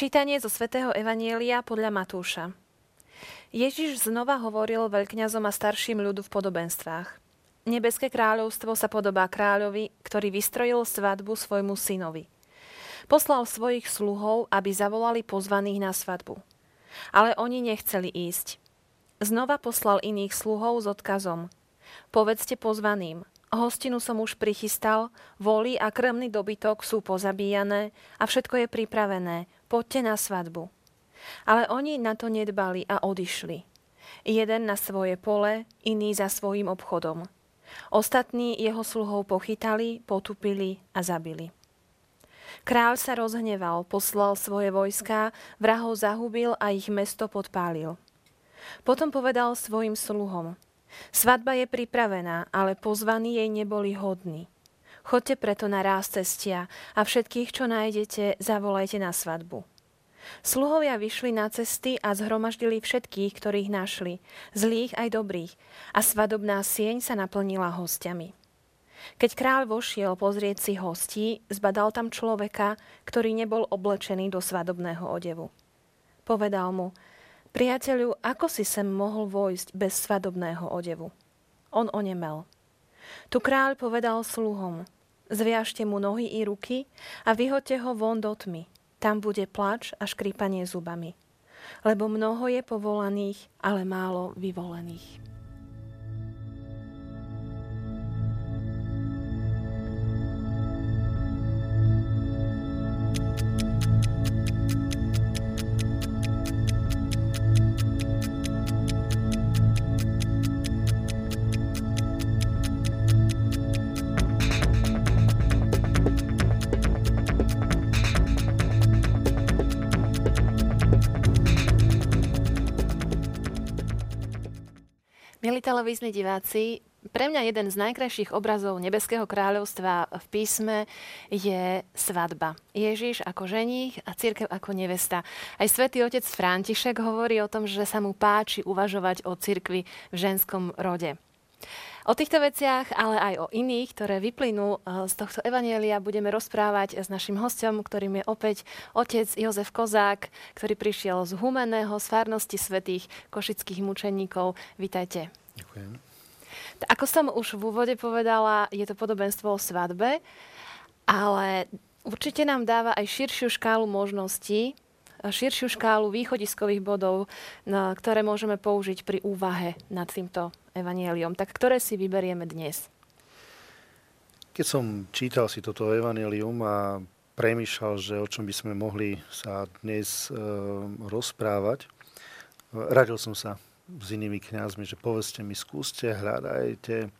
Čítanie zo svätého Evanielia podľa Matúša. Ježiš znova hovoril veľkňazom a starším ľudu v podobenstvách. Nebeské kráľovstvo sa podobá kráľovi, ktorý vystrojil svadbu svojmu synovi. Poslal svojich sluhov, aby zavolali pozvaných na svadbu. Ale oni nechceli ísť. Znova poslal iných sluhov s odkazom. Povedzte pozvaným, hostinu som už prichystal, voly a krmný dobytok sú pozabíjané a všetko je pripravené, poďte na svadbu. Ale oni na to nedbali a odišli. Jeden na svoje pole, iný za svojim obchodom. Ostatní jeho sluhov pochytali, potupili a zabili. Kráľ sa rozhneval, poslal svoje vojská, vrahov zahubil a ich mesto podpálil. Potom povedal svojim sluhom, svadba je pripravená, ale pozvaní jej neboli hodní. Chodte preto na ráz cestia a všetkých, čo nájdete, zavolajte na svadbu. Sluhovia vyšli na cesty a zhromaždili všetkých, ktorých našli, zlých aj dobrých, a svadobná sieň sa naplnila hostiami. Keď kráľ vošiel pozrieť si hostí, zbadal tam človeka, ktorý nebol oblečený do svadobného odevu. Povedal mu, priateľu, ako si sem mohol vojsť bez svadobného odevu? On onemel. Tu kráľ povedal sluhom, zviažte mu nohy i ruky a vyhoďte ho von do tmy. Tam bude plač a škrípanie zubami. Lebo mnoho je povolaných, ale málo vyvolených. Milí televízni diváci, pre mňa jeden z najkrajších obrazov Nebeského kráľovstva v písme je svadba. Ježiš ako ženích a církev ako nevesta. Aj svätý otec František hovorí o tom, že sa mu páči uvažovať o cirkvi v ženskom rode. O týchto veciach, ale aj o iných, ktoré vyplynú eh, z tohto evanielia, budeme rozprávať s našim hostom, ktorým je opäť otec Jozef Kozák, ktorý prišiel z Humeného, z farnosti svetých košických mučeníkov. Vítajte. Ďakujem. Ako som už v úvode povedala, je to podobenstvo o svadbe, ale určite nám dáva aj širšiu škálu možností, širšiu škálu východiskových bodov, ktoré môžeme použiť pri úvahe nad týmto evanieliom. Tak ktoré si vyberieme dnes? Keď som čítal si toto evanielium a premýšľal, že o čom by sme mohli sa dnes e, rozprávať, radil som sa s inými kňazmi, že povedzte mi, skúste, hľadajte.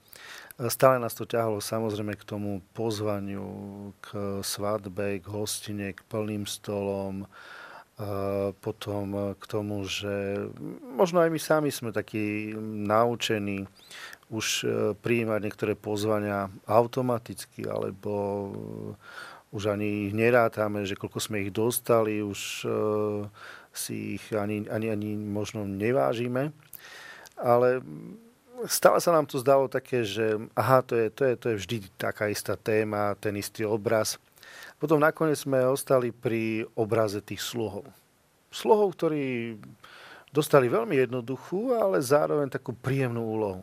Stále nás to ťahalo samozrejme k tomu pozvaniu, k svadbe, k hostine, k plným stolom, potom k tomu, že možno aj my sami sme takí naučení už e, prijímať niektoré pozvania automaticky, alebo už ani ich nerátame, že koľko sme ich dostali, už e, si ich ani, ani, ani možno nevážime. Ale stále sa nám to zdalo také, že aha, to je, to je, to je vždy taká istá téma, ten istý obraz. Potom nakoniec sme ostali pri obraze tých sluhov. Sluhov, ktorí dostali veľmi jednoduchú, ale zároveň takú príjemnú úlohu.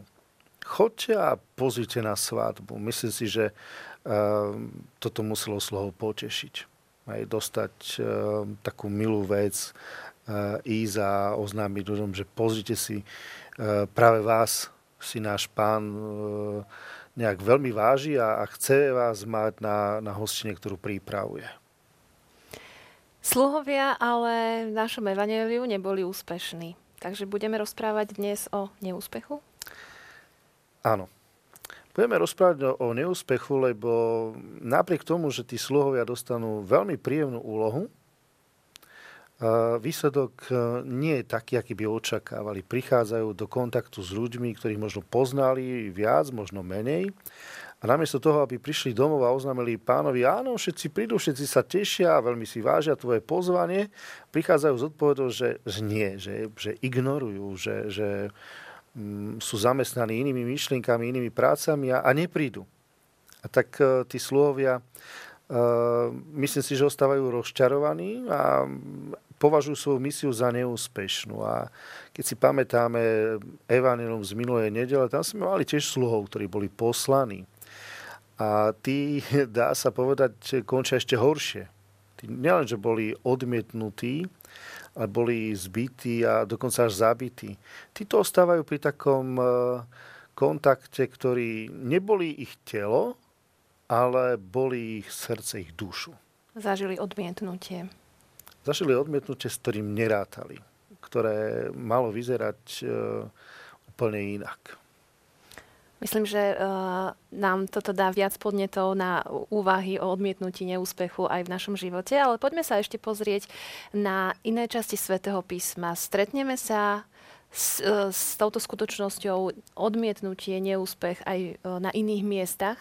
Choďte a pozrite na svadbu. Myslím si, že uh, toto muselo sluhov potešiť aj dostať uh, takú milú vec, uh, ísť a oznámiť ľuďom, že pozrite si, uh, práve vás si náš pán uh, nejak veľmi váži a, a chce vás mať na, na hostine, ktorú pripravuje. Sluhovia ale v našom evaneliu neboli úspešní. Takže budeme rozprávať dnes o neúspechu? Áno. Budeme rozprávať o, o neúspechu, lebo napriek tomu, že tí sluhovia dostanú veľmi príjemnú úlohu, výsledok e, nie je taký, aký by očakávali. Prichádzajú do kontaktu s ľuďmi, ktorých možno poznali viac, možno menej. A namiesto toho, aby prišli domov a oznámili pánovi, áno, všetci prídu, všetci sa tešia, veľmi si vážia tvoje pozvanie, prichádzajú z odpovedou, že, že nie, že, že ignorujú, že, že, Mm, sú zamestnaní inými myšlienkami, inými prácami a, a neprídu. A tak e, tí sluhovia myslím si, že ostávajú rozčarovaní a považujú svoju misiu za neúspešnú. A keď si pamätáme Evangelium z minulej nedele, tam sme mali tiež sluhov, ktorí boli poslaní. A tí, dá sa povedať, končia ešte horšie. Tí nielen, že boli odmietnutí, ale boli zbytí a dokonca až zabití. Títo ostávajú pri takom e, kontakte, ktorý neboli ich telo, ale boli ich srdce, ich dušu. Zažili odmietnutie zažili odmietnutie, s ktorým nerátali, ktoré malo vyzerať e, úplne inak. Myslím, že uh, nám toto dá viac podnetov na úvahy o odmietnutí neúspechu aj v našom živote, ale poďme sa ešte pozrieť na iné časti svätého písma. Stretneme sa s, uh, s touto skutočnosťou odmietnutie, neúspech aj uh, na iných miestach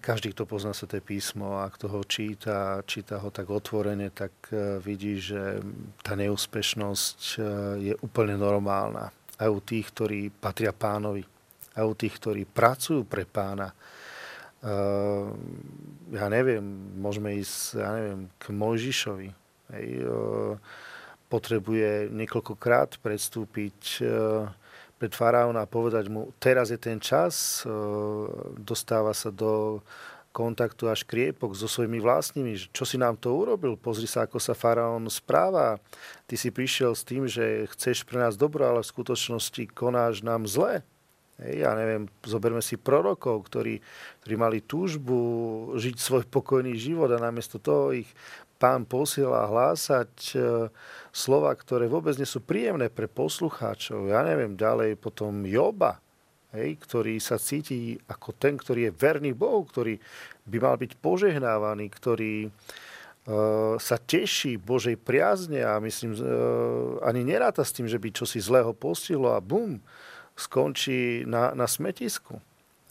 každý, kto pozná sa to písmo a kto ho číta, číta ho tak otvorene, tak e, vidí, že tá neúspešnosť e, je úplne normálna. Aj u tých, ktorí patria pánovi. Aj u tých, ktorí pracujú pre pána. E, ja neviem, môžeme ísť ja neviem, k Mojžišovi. Potrebuje niekoľkokrát predstúpiť pred faraóna a povedať mu, teraz je ten čas, e, dostáva sa do kontaktu až kriepok so svojimi vlastnými, čo si nám to urobil, pozri sa, ako sa faraón správa. Ty si prišiel s tým, že chceš pre nás dobro, ale v skutočnosti konáš nám zle. Ja neviem, zoberme si prorokov, ktorí, ktorí mali túžbu žiť svoj pokojný život a namiesto toho ich pán posiela hlásať e, slova, ktoré vôbec nie sú príjemné pre poslucháčov. Ja neviem, ďalej potom Joba, hej, ktorý sa cíti ako ten, ktorý je verný Bohu, ktorý by mal byť požehnávaný, ktorý uh, sa teší Božej priazne a myslím, uh, ani neráta s tým, že by čosi zlého postihlo a bum, skončí na, na smetisku.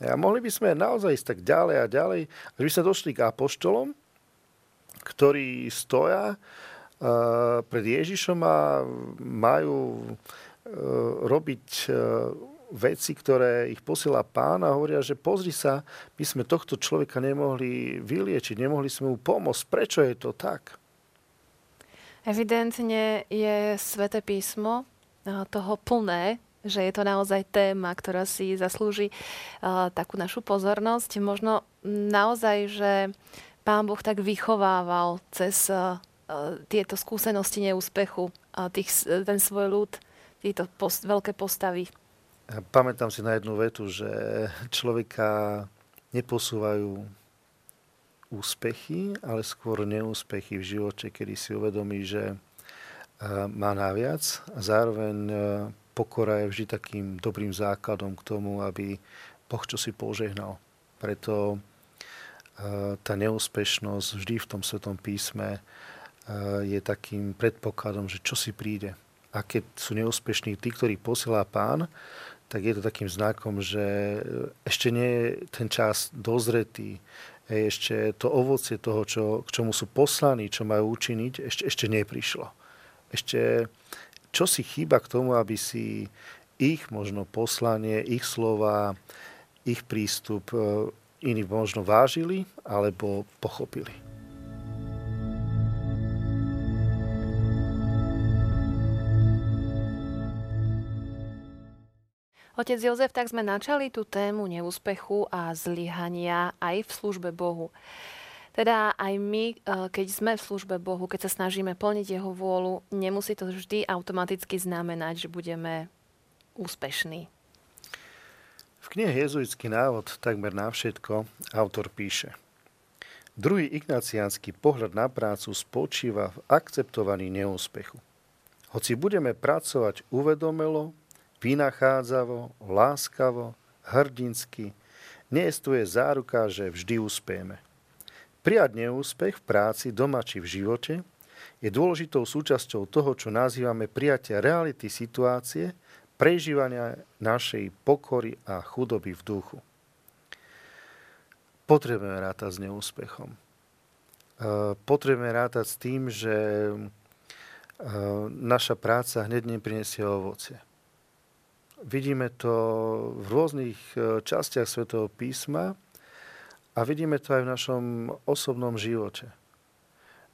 A mohli by sme naozaj ísť tak ďalej a ďalej, až by sme došli k apoštolom, ktorí stoja uh, pred Ježišom a majú uh, robiť uh, veci, ktoré ich posiela pán a hovoria, že pozri sa, my sme tohto človeka nemohli vyliečiť, nemohli sme mu pomôcť. Prečo je to tak? Evidentne je sväté písmo toho plné, že je to naozaj téma, ktorá si zaslúži takú našu pozornosť. Možno naozaj, že pán Boh tak vychovával cez uh, tieto skúsenosti neúspechu uh, tých, ten svoj ľud, tieto post, veľké postavy. Ja pamätám si na jednu vetu, že človeka neposúvajú úspechy, ale skôr neúspechy v živote, kedy si uvedomí, že má naviac a zároveň pokora je vždy takým dobrým základom k tomu, aby Boh čo si požehnal. Preto tá neúspešnosť vždy v tom Svetom písme je takým predpokladom, že čo si príde. A keď sú neúspešní tí, ktorí posiela pán, tak je to takým znakom, že ešte nie je ten čas dozretý, ešte to ovocie toho, čo, k čomu sú poslaní, čo majú učiniť, ešte, ešte neprišlo. Ešte čo si chýba k tomu, aby si ich možno poslanie, ich slova, ich prístup iní možno vážili alebo pochopili. Otec Jozef, tak sme načali tú tému neúspechu a zlyhania aj v službe Bohu. Teda aj my, e, keď sme v službe Bohu, keď sa snažíme plniť Jeho vôľu, nemusí to vždy automaticky znamenať, že budeme úspešní knihe Jezuitský návod takmer na všetko autor píše. Druhý ignaciánsky pohľad na prácu spočíva v akceptovaní neúspechu. Hoci budeme pracovať uvedomelo, vynachádzavo, láskavo, hrdinsky, neestuje záruka, že vždy uspejeme. Prijať neúspech v práci, doma či v živote je dôležitou súčasťou toho, čo nazývame prijatia reality situácie prežívania našej pokory a chudoby v duchu. Potrebujeme rátať s neúspechom. E, potrebujeme rátať s tým, že e, naša práca hneď neprinesie ovocie. Vidíme to v rôznych e, častiach Svetého písma A vidíme to aj v našom osobnom živote.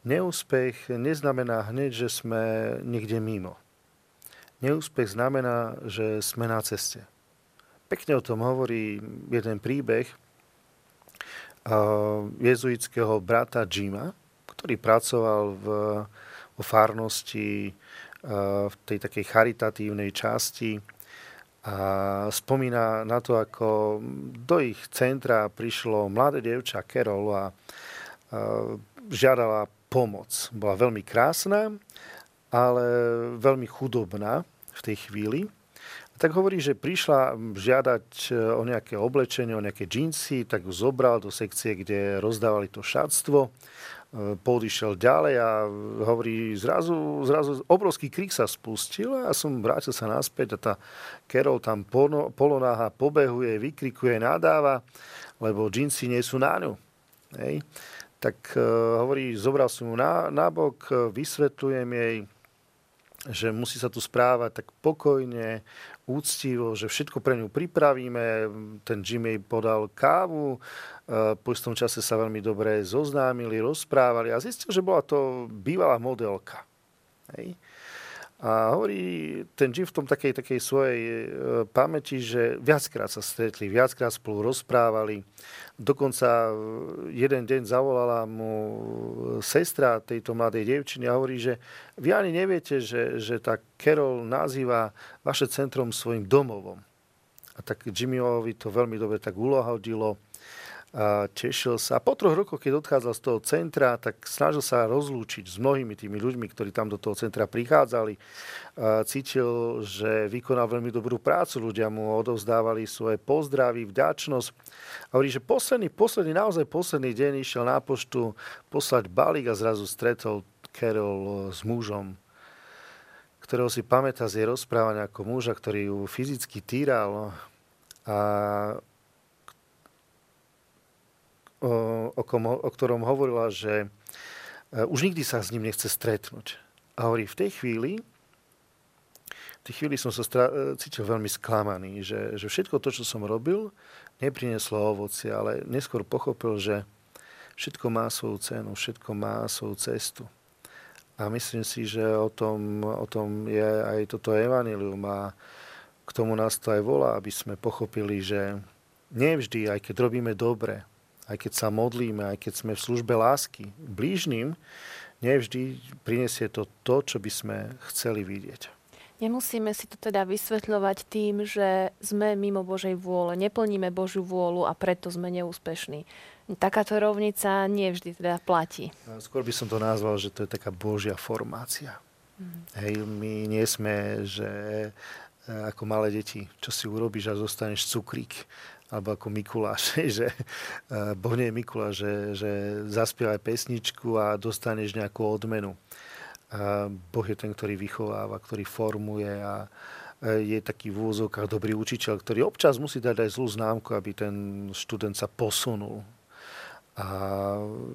Neúspech neznamená hneď, že sme niekde mimo. Neúspech znamená, že sme na ceste. Pekne o tom hovorí jeden príbeh jezuitského brata Jima, ktorý pracoval v, vo farnosti v tej takej charitatívnej časti a spomína na to, ako do ich centra prišlo mladé devča Carol a žiadala pomoc. Bola veľmi krásna, ale veľmi chudobná v tej chvíli. Tak hovorí, že prišla žiadať e, o nejaké oblečenie, o nejaké džínsy, tak ju zobral do sekcie, kde rozdávali to šatstvo E, podišiel ďalej a hovorí, zrazu, zrazu obrovský krik sa spustil a som vrátil sa naspäť a tá Carol tam polonáha pobehuje, vykrikuje, nadáva, lebo džínsy nie sú na ňu. Hej. Tak uh, hovorí, zobral som ju na, na bok, vysvetľujem jej, že musí sa tu správať tak pokojne, úctivo, že všetko pre ňu pripravíme. Ten Jim podal kávu, e, po istom čase sa veľmi dobre zoznámili, rozprávali a zistil, že bola to bývalá modelka. Hej. A hovorí ten Jim v tom takej, takej svojej e, pamäti, že viackrát sa stretli, viackrát spolu rozprávali. Dokonca e, jeden deň zavolala mu sestra tejto mladej devčiny a hovorí, že vy ani neviete, že, že tá Carol nazýva vaše centrum svojim domovom. A tak Jimmyovi to veľmi dobre tak ulohodilo tešil sa. Po troch rokoch, keď odchádzal z toho centra, tak snažil sa rozlúčiť s mnohými tými ľuďmi, ktorí tam do toho centra prichádzali. Cítil, že vykonal veľmi dobrú prácu. Ľudia mu odovzdávali svoje pozdravy, vďačnosť. A hovorí, že posledný, posledný, naozaj posledný deň išiel na poštu poslať balík a zrazu stretol Carol s mužom, ktorého si pamätá z jej rozprávania ako muža, ktorý ju fyzicky týral a o, kom, o ktorom hovorila, že e, už nikdy sa s ním nechce stretnúť. A hovorí, v tej chvíli, v tej chvíli som sa stra- e, cítil veľmi sklamaný, že, že všetko to, čo som robil, neprineslo ovoci, ale neskôr pochopil, že všetko má svoju cenu, všetko má svoju cestu. A myslím si, že o tom, o tom je aj toto evanilium a k tomu nás to aj volá, aby sme pochopili, že nevždy, aj keď robíme dobre, aj keď sa modlíme, aj keď sme v službe lásky blížnym, nevždy prinesie to to, čo by sme chceli vidieť. Nemusíme si to teda vysvetľovať tým, že sme mimo Božej vôle, neplníme Božiu vôľu a preto sme neúspešní. Takáto rovnica nevždy teda platí. Skôr by som to nazval, že to je taká Božia formácia. Mm. Hej, my nie sme, že e, ako malé deti, čo si urobíš a zostaneš cukrík alebo ako Mikuláš, že eh, Boh nie je Mikuláš, že, že zaspievaj pesničku a dostaneš nejakú odmenu. A boh je ten, ktorý vychováva, ktorý formuje a eh, je taký v úzovkách dobrý učiteľ, ktorý občas musí dať aj zlú známku, aby ten študent sa posunul. A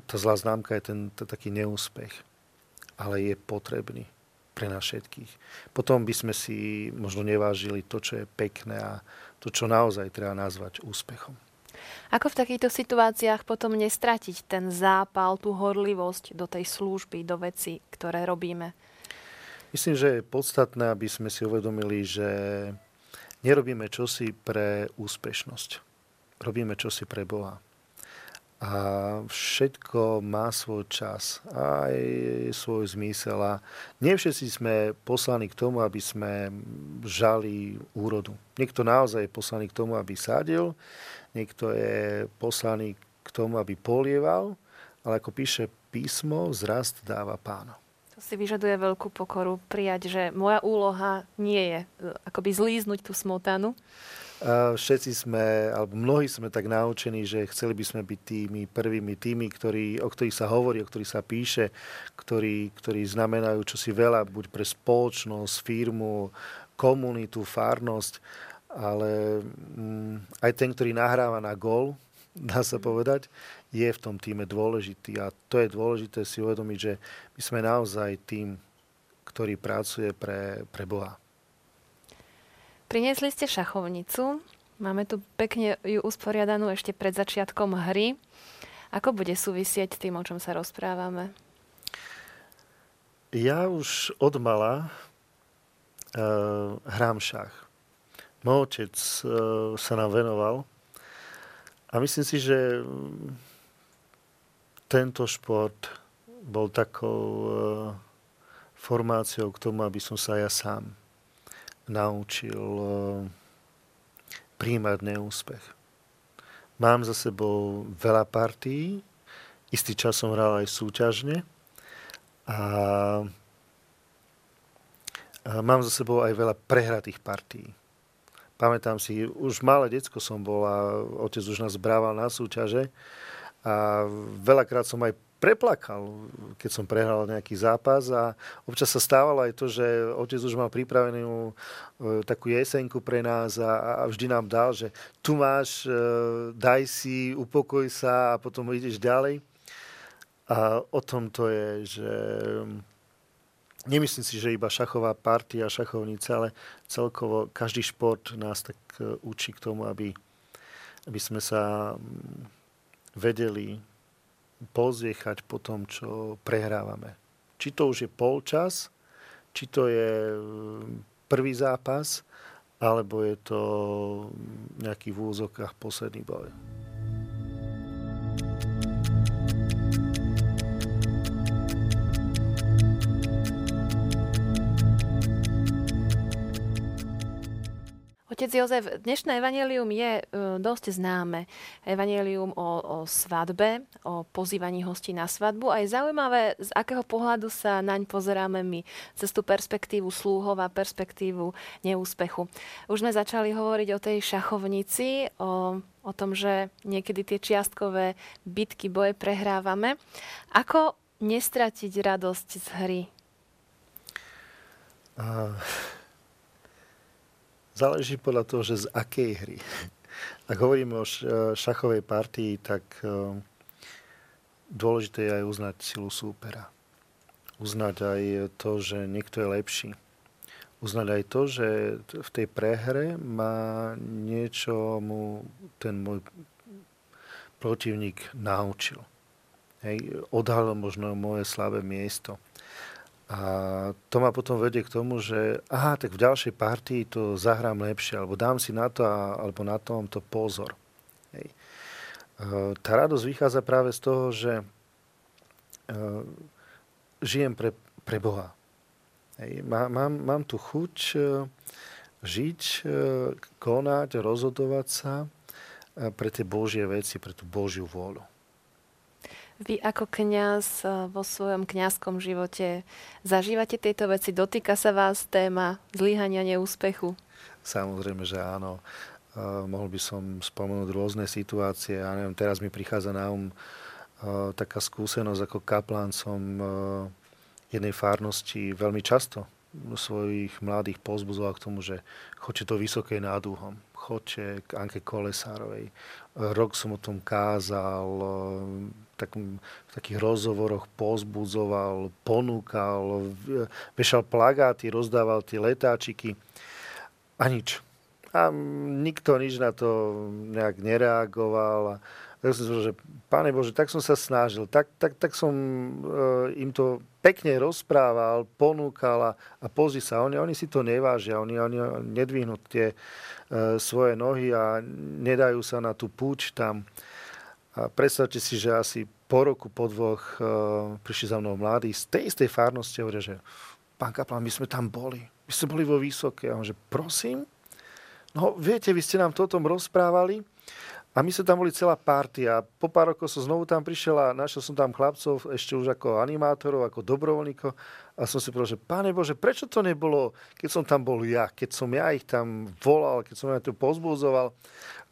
tá zlá známka je ten taký neúspech. Ale je potrebný pre nás všetkých. Potom by sme si možno nevážili to, čo je pekné a to, čo naozaj treba nazvať úspechom. Ako v takýchto situáciách potom nestratiť ten zápal, tú horlivosť do tej služby, do veci, ktoré robíme? Myslím, že je podstatné, aby sme si uvedomili, že nerobíme čosi pre úspešnosť. Robíme čosi pre Boha. A všetko má svoj čas, aj svoj zmysel. A nie všetci sme poslaní k tomu, aby sme žali úrodu. Niekto naozaj je poslaný k tomu, aby sadil, niekto je poslaný k tomu, aby polieval, ale ako píše písmo, zrast dáva páno. To si vyžaduje veľkú pokoru prijať, že moja úloha nie je e, akoby zlíznuť tú smotanu, všetci sme, alebo mnohí sme tak naučení, že chceli by sme byť tými prvými, tými, ktorí, o ktorých sa hovorí, o ktorých sa píše, ktorí, ktorí znamenajú čosi veľa, buď pre spoločnosť, firmu, komunitu, farnosť, ale mm, aj ten, ktorý nahráva na gol, dá sa povedať, je v tom týme dôležitý. A to je dôležité si uvedomiť, že my sme naozaj tým, ktorý pracuje pre, pre Boha. Priniesli ste šachovnicu. Máme tu pekne ju usporiadanú ešte pred začiatkom hry. Ako bude súvisieť tým, o čom sa rozprávame? Ja už od mala uh, hrám šach. Môj otec uh, sa nám venoval a myslím si, že mm, tento šport bol takou uh, formáciou k tomu, aby som sa ja sám naučil uh, príjmať neúspech. Mám za sebou veľa partí, istý čas som hral aj súťažne a, mám za sebou aj veľa prehratých partí. Pamätám si, už malé decko som bol a otec už nás brával na súťaže a veľakrát som aj preplakal, keď som prehral nejaký zápas a občas sa stávalo aj to, že otec už mal pripravenú e, takú jesenku pre nás a, a vždy nám dal, že tu máš, e, daj si, upokoj sa a potom ideš ďalej. A o tom to je, že nemyslím si, že iba šachová partia, šachovnica, ale celkovo každý šport nás tak e, učí k tomu, aby, aby sme sa vedeli pozviechať po tom, čo prehrávame. Či to už je polčas, či to je mm, prvý zápas, alebo je to nejaký v úzokách posledný boj. Otec Jozef, dnešné evanelium je uh, dosť známe. Evanelium o, o svadbe, o pozývaní hostí na svadbu a je zaujímavé, z akého pohľadu sa naň pozeráme my. Cez tú perspektívu slúhov a perspektívu neúspechu. Už sme začali hovoriť o tej šachovnici, o, o tom, že niekedy tie čiastkové bitky, boje prehrávame. Ako nestratiť radosť z hry? Uh Záleží podľa toho, že z akej hry. Ak hovoríme o šachovej partii, tak e, dôležité je aj uznať silu súpera. Uznať aj to, že niekto je lepší. Uznať aj to, že v tej prehre má niečo mu ten môj protivník naučil. Hej, odhalil možno moje slabé miesto. A to ma potom vedie k tomu, že aha, tak v ďalšej partii to zahrám lepšie, alebo dám si na to, alebo na tomto pozor. Hej. E, tá radosť vychádza práve z toho, že e, žijem pre, pre Boha. Hej. Má, mám, mám tu chuť e, žiť, konať, rozhodovať sa pre tie Božie veci, pre tú Božiu vôľu. Vy ako kňaz eh, vo svojom kňazskom živote zažívate tieto veci? Dotýka sa vás téma zlyhania neúspechu? Samozrejme, že áno. Uh, mohol by som spomenúť rôzne situácie. Ja neviem, teraz mi prichádza na um uh, taká skúsenosť ako kaplán som uh, jednej fárnosti veľmi často svojich mladých pozbudzoval k tomu, že choďte to vysoké nad úhom, choďte k Anke Kolesárovej. Rok som o tom kázal, tak, v takých rozhovoroch pozbudzoval, ponúkal, vešal plagáty, rozdával tie letáčiky a nič. A nikto nič na to nejak nereagoval. Tak som že Pane Bože, tak som sa snažil, tak, tak, tak som uh, im to pekne rozprával, ponúkal a, a pozri sa, oni, oni si to nevážia, oni, oni nedvihnú tie uh, svoje nohy a nedajú sa na tú púč tam. A predstavte si, že asi po roku, po dvoch uh, prišli za mnou mladí z tej istej farnosti a hovoria, že pán Kaplan, my sme tam boli. My sme boli vo Vysoké. A on že, prosím? No, viete, vy ste nám to o tom rozprávali. A my sme tam boli celá partia. Po pár rokov som znovu tam prišiel a našiel som tam chlapcov ešte už ako animátorov, ako dobrovoľníkov. A som si povedal, že páne Bože, prečo to nebolo, keď som tam bol ja, keď som ja ich tam volal, keď som ja to pozbudzoval.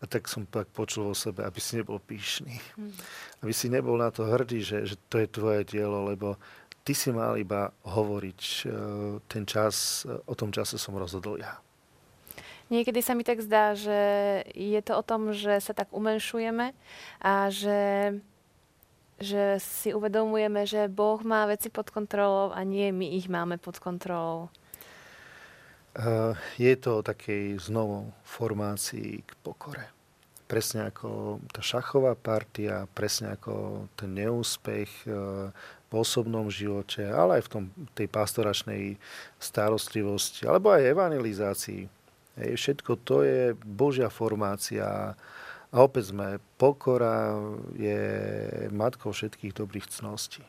A tak som tak počul o sebe, aby si nebol píšný. Mm. Aby si nebol na to hrdý, že, že to je tvoje dielo, lebo ty si mal iba hovoriť e, ten čas, e, o tom čase som rozhodol ja. Niekedy sa mi tak zdá, že je to o tom, že sa tak umenšujeme a že, že si uvedomujeme, že Boh má veci pod kontrolou a nie my ich máme pod kontrolou. Je to o takej znovu formácii k pokore. Presne ako tá šachová partia, presne ako ten neúspech v osobnom živote, ale aj v tom, tej pastoračnej starostlivosti, alebo aj evangelizácii. Hej, všetko to je Božia formácia a opäť sme, pokora je matkou všetkých dobrých cností.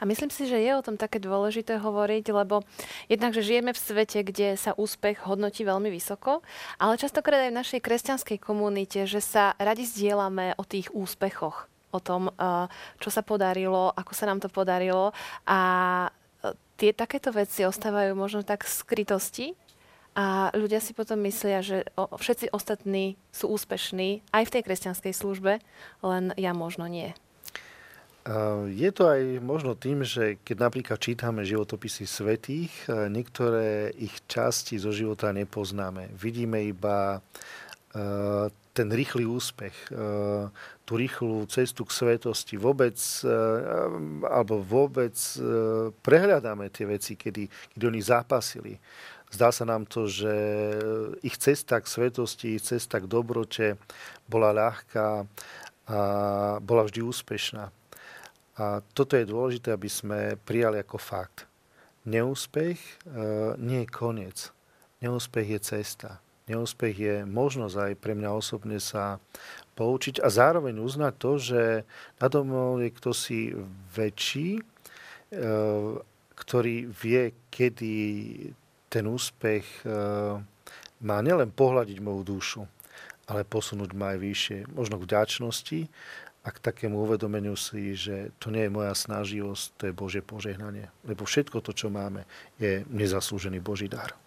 A myslím si, že je o tom také dôležité hovoriť, lebo jednak, že žijeme v svete, kde sa úspech hodnotí veľmi vysoko, ale častokrát aj v našej kresťanskej komunite, že sa radi zdieľame o tých úspechoch, o tom, eh, čo sa podarilo, ako sa nám to podarilo a eh, tie takéto veci ostávajú možno tak v skrytosti a ľudia si potom myslia, že všetci ostatní sú úspešní aj v tej kresťanskej službe, len ja možno nie. Je to aj možno tým, že keď napríklad čítame životopisy svetých, niektoré ich časti zo života nepoznáme. Vidíme iba ten rýchly úspech, tú rýchlu cestu k svetosti. Vôbec, alebo vôbec prehľadáme tie veci, kedy, kedy oni zápasili. Zdá sa nám to, že ich cesta k svetosti, ich cesta k dobrote bola ľahká a bola vždy úspešná. A toto je dôležité, aby sme prijali ako fakt. Neúspech e, nie je koniec. Neúspech je cesta. Neúspech je možnosť aj pre mňa osobne sa poučiť a zároveň uznať to, že na tom je kto si väčší, e, ktorý vie, kedy ten úspech e, má nielen pohľadiť moju dušu, ale posunúť ma aj vyššie, možno k vďačnosti a k takému uvedomeniu si, že to nie je moja snaživosť, to je Božie požehnanie. Lebo všetko to, čo máme, je nezaslúžený Boží dar.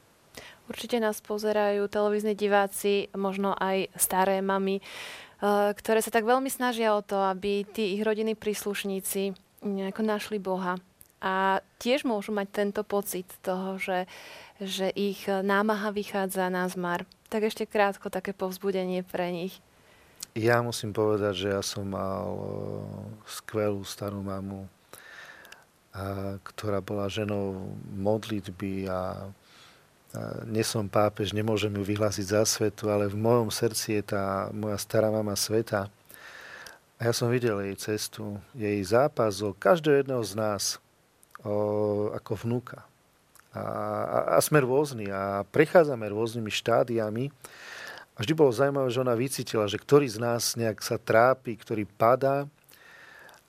Určite nás pozerajú televízni diváci, možno aj staré mamy, eh, ktoré sa tak veľmi snažia o to, aby tí ich rodiny príslušníci nejako našli Boha. A tiež môžu mať tento pocit toho, že, že ich námaha vychádza na zmar. Tak ešte krátko také povzbudenie pre nich. Ja musím povedať, že ja som mal skvelú starú mamu, a, ktorá bola ženou modlitby a, a nie som pápež, nemôžem ju vyhlásiť za svetu, ale v mojom srdci je tá moja stará mama sveta. A ja som videl jej cestu, jej zápas o každého jedného z nás o, ako vnúka. A, a, a sme rôzni a prechádzame rôznymi štádiami a vždy bolo zaujímavé, že ona vycítila, že ktorý z nás nejak sa trápi, ktorý padá.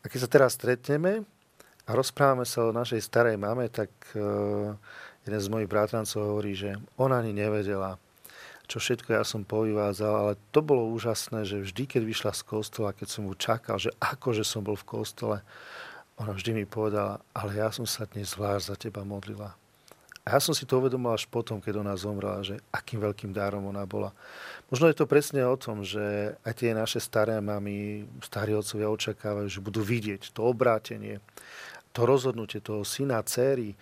A keď sa teraz stretneme a rozprávame sa o našej starej mame, tak uh, jeden z mojich bratrancov hovorí, že ona ani nevedela, čo všetko ja som povyvádzal, ale to bolo úžasné, že vždy, keď vyšla z kostola, keď som ju čakal, že akože som bol v kostole, ona vždy mi povedala, ale ja som sa dnes zvlášť za teba modlila. A ja som si to uvedomil až potom, keď ona zomrela, že akým veľkým dárom ona bola. Možno je to presne o tom, že aj tie naše staré mamy, starí otcovia očakávajú, že budú vidieť to obrátenie, to rozhodnutie toho syna, céry, e,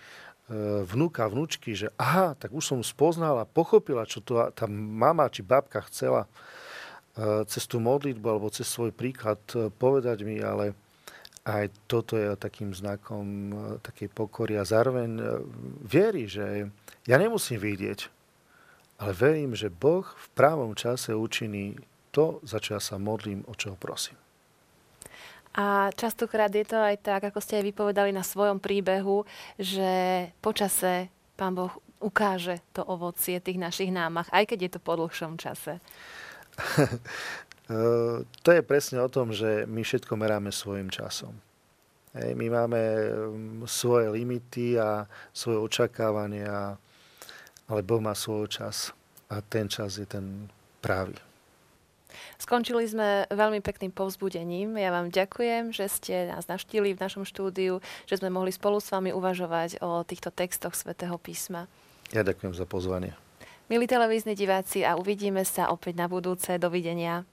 vnúka, vnúčky, že aha, tak už som spoznala, pochopila, čo to tá mama či babka chcela e, cez tú modlitbu alebo cez svoj príklad e, povedať mi, ale aj toto je takým znakom takej pokory a zároveň viery, že ja nemusím vidieť, ale verím, že Boh v právom čase učiní to, za čo ja sa modlím, o čo ho prosím. A častokrát je to aj tak, ako ste aj vypovedali na svojom príbehu, že počase Pán Boh ukáže to ovocie tých našich námach, aj keď je to po dlhšom čase. to je presne o tom, že my všetko meráme svojim časom. Hej, my máme mm, svoje limity a svoje očakávania ale Boh má svoj čas a ten čas je ten právý. Skončili sme veľmi pekným povzbudením. Ja vám ďakujem, že ste nás navštívili v našom štúdiu, že sme mohli spolu s vami uvažovať o týchto textoch svätého písma. Ja ďakujem za pozvanie. Milí televízni diváci a uvidíme sa opäť na budúce. Dovidenia.